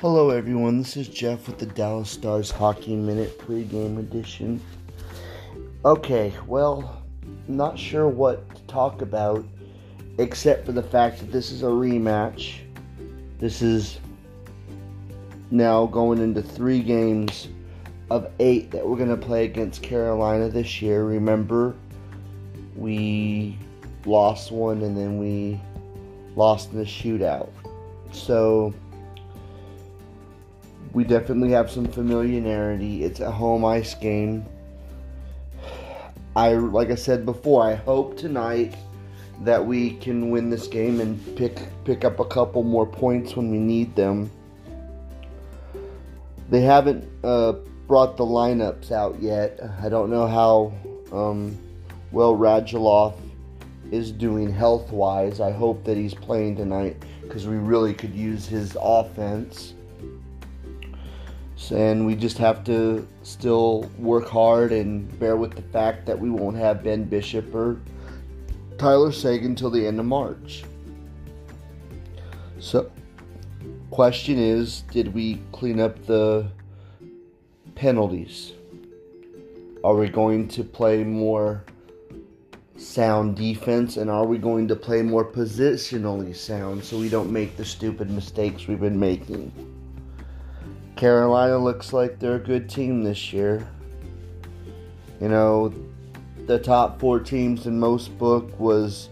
Hello, everyone. This is Jeff with the Dallas Stars Hockey Minute pregame edition. Okay, well, not sure what to talk about except for the fact that this is a rematch. This is now going into three games of eight that we're going to play against Carolina this year. Remember, we lost one and then we lost in the shootout. So we definitely have some familiarity. It's a home ice game. I like I said before, I hope tonight that we can win this game and pick pick up a couple more points when we need them. They haven't uh, brought the lineups out yet. I don't know how um, well Radulov is doing health wise. I hope that he's playing tonight because we really could use his offense and we just have to still work hard and bear with the fact that we won't have Ben Bishop or Tyler Seguin until the end of March. So, question is, did we clean up the penalties? Are we going to play more sound defense and are we going to play more positionally sound so we don't make the stupid mistakes we've been making? Carolina looks like they're a good team this year. You know, the top four teams in most book was,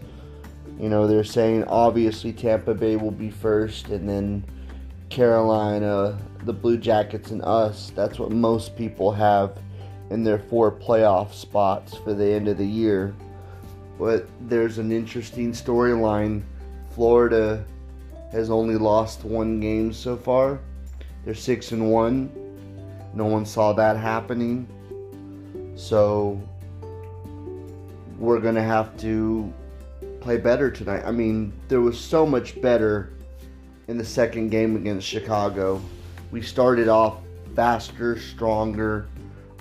you know, they're saying obviously Tampa Bay will be first, and then Carolina, the Blue Jackets, and us. That's what most people have in their four playoff spots for the end of the year. But there's an interesting storyline. Florida has only lost one game so far they're six and one. No one saw that happening. So we're gonna have to play better tonight. I mean, there was so much better in the second game against Chicago. We started off faster, stronger.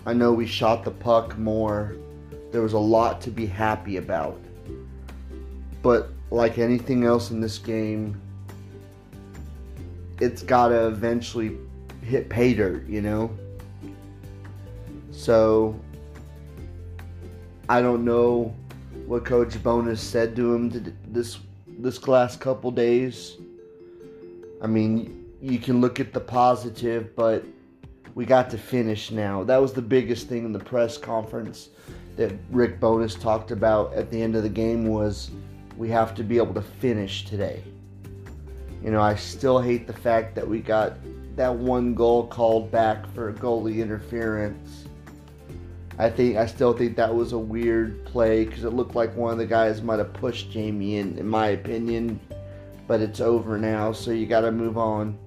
I know we shot the puck more. There was a lot to be happy about. But like anything else in this game, it's got to eventually hit pay dirt, you know? So, I don't know what Coach Bowness said to him this this last couple days. I mean, you can look at the positive, but we got to finish now. That was the biggest thing in the press conference that Rick Bowness talked about at the end of the game was we have to be able to finish today. You know, I still hate the fact that we got that one goal called back for goalie interference. I think I still think that was a weird play because it looked like one of the guys might have pushed Jamie in, in my opinion. But it's over now, so you got to move on.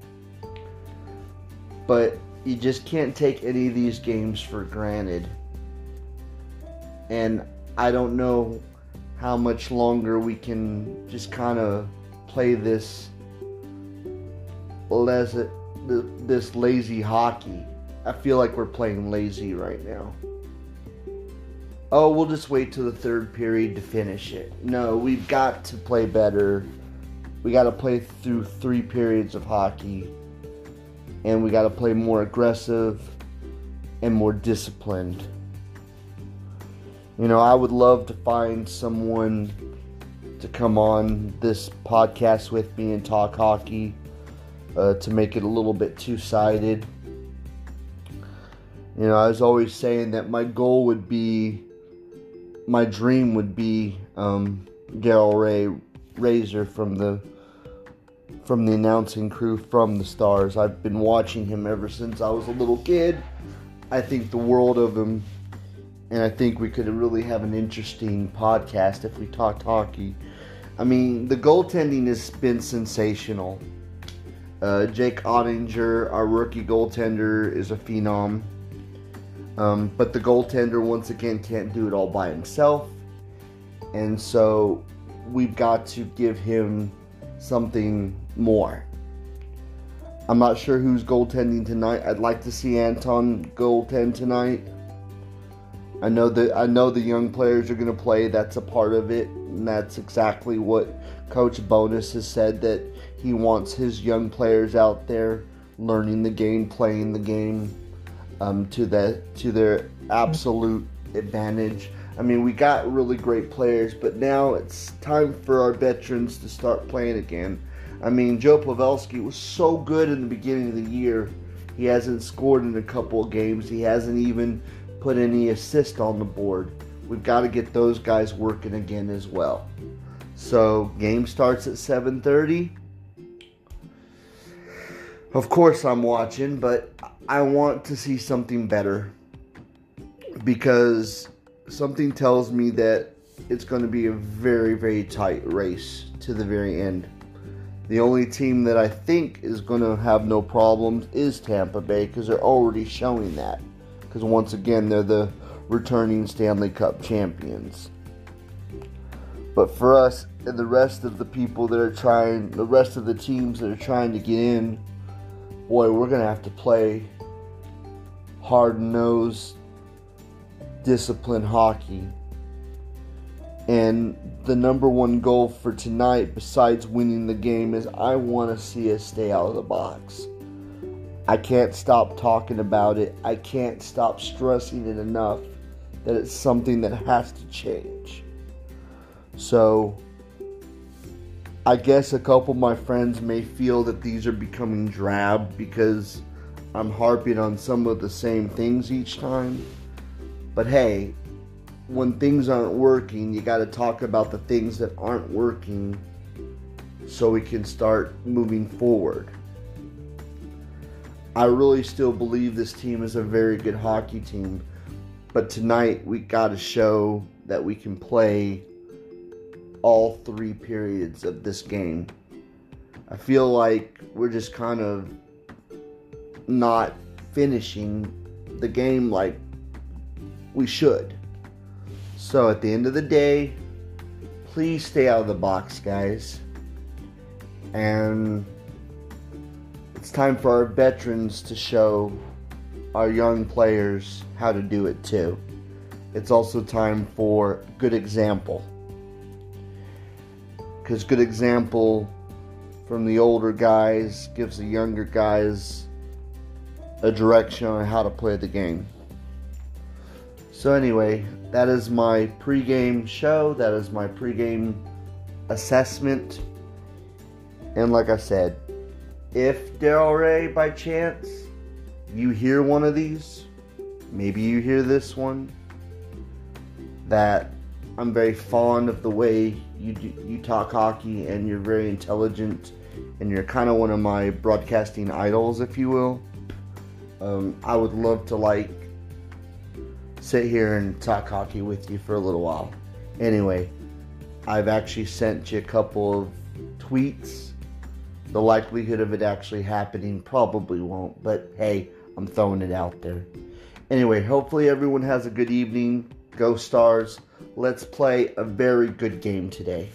But you just can't take any of these games for granted. And I don't know how much longer we can just kind of play this les- this lazy hockey. I feel like we're playing lazy right now. Oh, we'll just wait till the third period to finish it. No, we've got to play better. We got to play through three periods of hockey. And we got to play more aggressive and more disciplined. You know, I would love to find someone to come on this podcast with me and talk hockey uh, to make it a little bit two sided. You know, I was always saying that my goal would be, my dream would be um, Daryl Reaugh Razor from the from the announcing crew from the Stars. I've been watching him ever since I was a little kid. I think the world of him, and I think we could really have an interesting podcast if we talked hockey. I mean, the goaltending has been sensational. Uh, Jake Oettinger, our rookie goaltender, is a phenom. Um, but the goaltender, once again, can't do it all by himself. And so we've got to give him something more. I'm not sure who's goaltending tonight. I'd like to see Anton goaltend tonight. I know that I know the young players are going to play. That's a part of it, and that's exactly what Coach Bowness has said that he wants his young players out there learning the game, playing the game um, to the to their absolute advantage. I mean, we got really great players, but now it's time for our veterans to start playing again. I mean, Joe Pavelski was so good in the beginning of the year. He hasn't scored in a couple of games. He hasn't even put any assist on the board. We've got to get those guys working again as well. So, game starts at 7:30. Of course I'm watching, but I want to see something better because something tells me that it's going to be a very, very tight race to the very end. The only team that I think is going to have no problems is Tampa Bay because they're already showing that. Because once again, they're the returning Stanley Cup champions. But for us and the rest of the people that are trying, the rest of the teams that are trying to get in, boy, we're going to have to play hard nosed disciplined hockey. And the number one goal for tonight, besides winning the game, is I want to see us stay out of the box. I can't stop talking about it. I can't stop stressing it enough that it's something that has to change. So, I guess a couple of my friends may feel that these are becoming drab because I'm harping on some of the same things each time. But hey, when things aren't working, you got to talk about the things that aren't working so we can start moving forward. I really still believe this team is a very good hockey team, but tonight we got to show that we can play all three periods of this game. I feel like we're just kind of not finishing the game like we should. So at the end of the day, please stay out of the box, guys. And it's time for our veterans to show our young players how to do it too. It's also time for good example. Because good example from the older guys gives the younger guys a direction on how to play the game. So, anyway, that is my pregame show. That is my pregame assessment. And like I said, if Daryl Reaugh by chance you hear one of these, maybe you hear this one, that I'm very fond of the way you do, you talk hockey and you're very intelligent and you're kind of one of my broadcasting idols, if you will. Um, I would love to like sit here and talk hockey with you for a little while. Anyway, I've actually sent you a couple of tweets. The likelihood of it actually happening probably won't, but hey, I'm throwing it out there. Anyway, hopefully everyone has a good evening. Go Stars. Let's play a very good game today.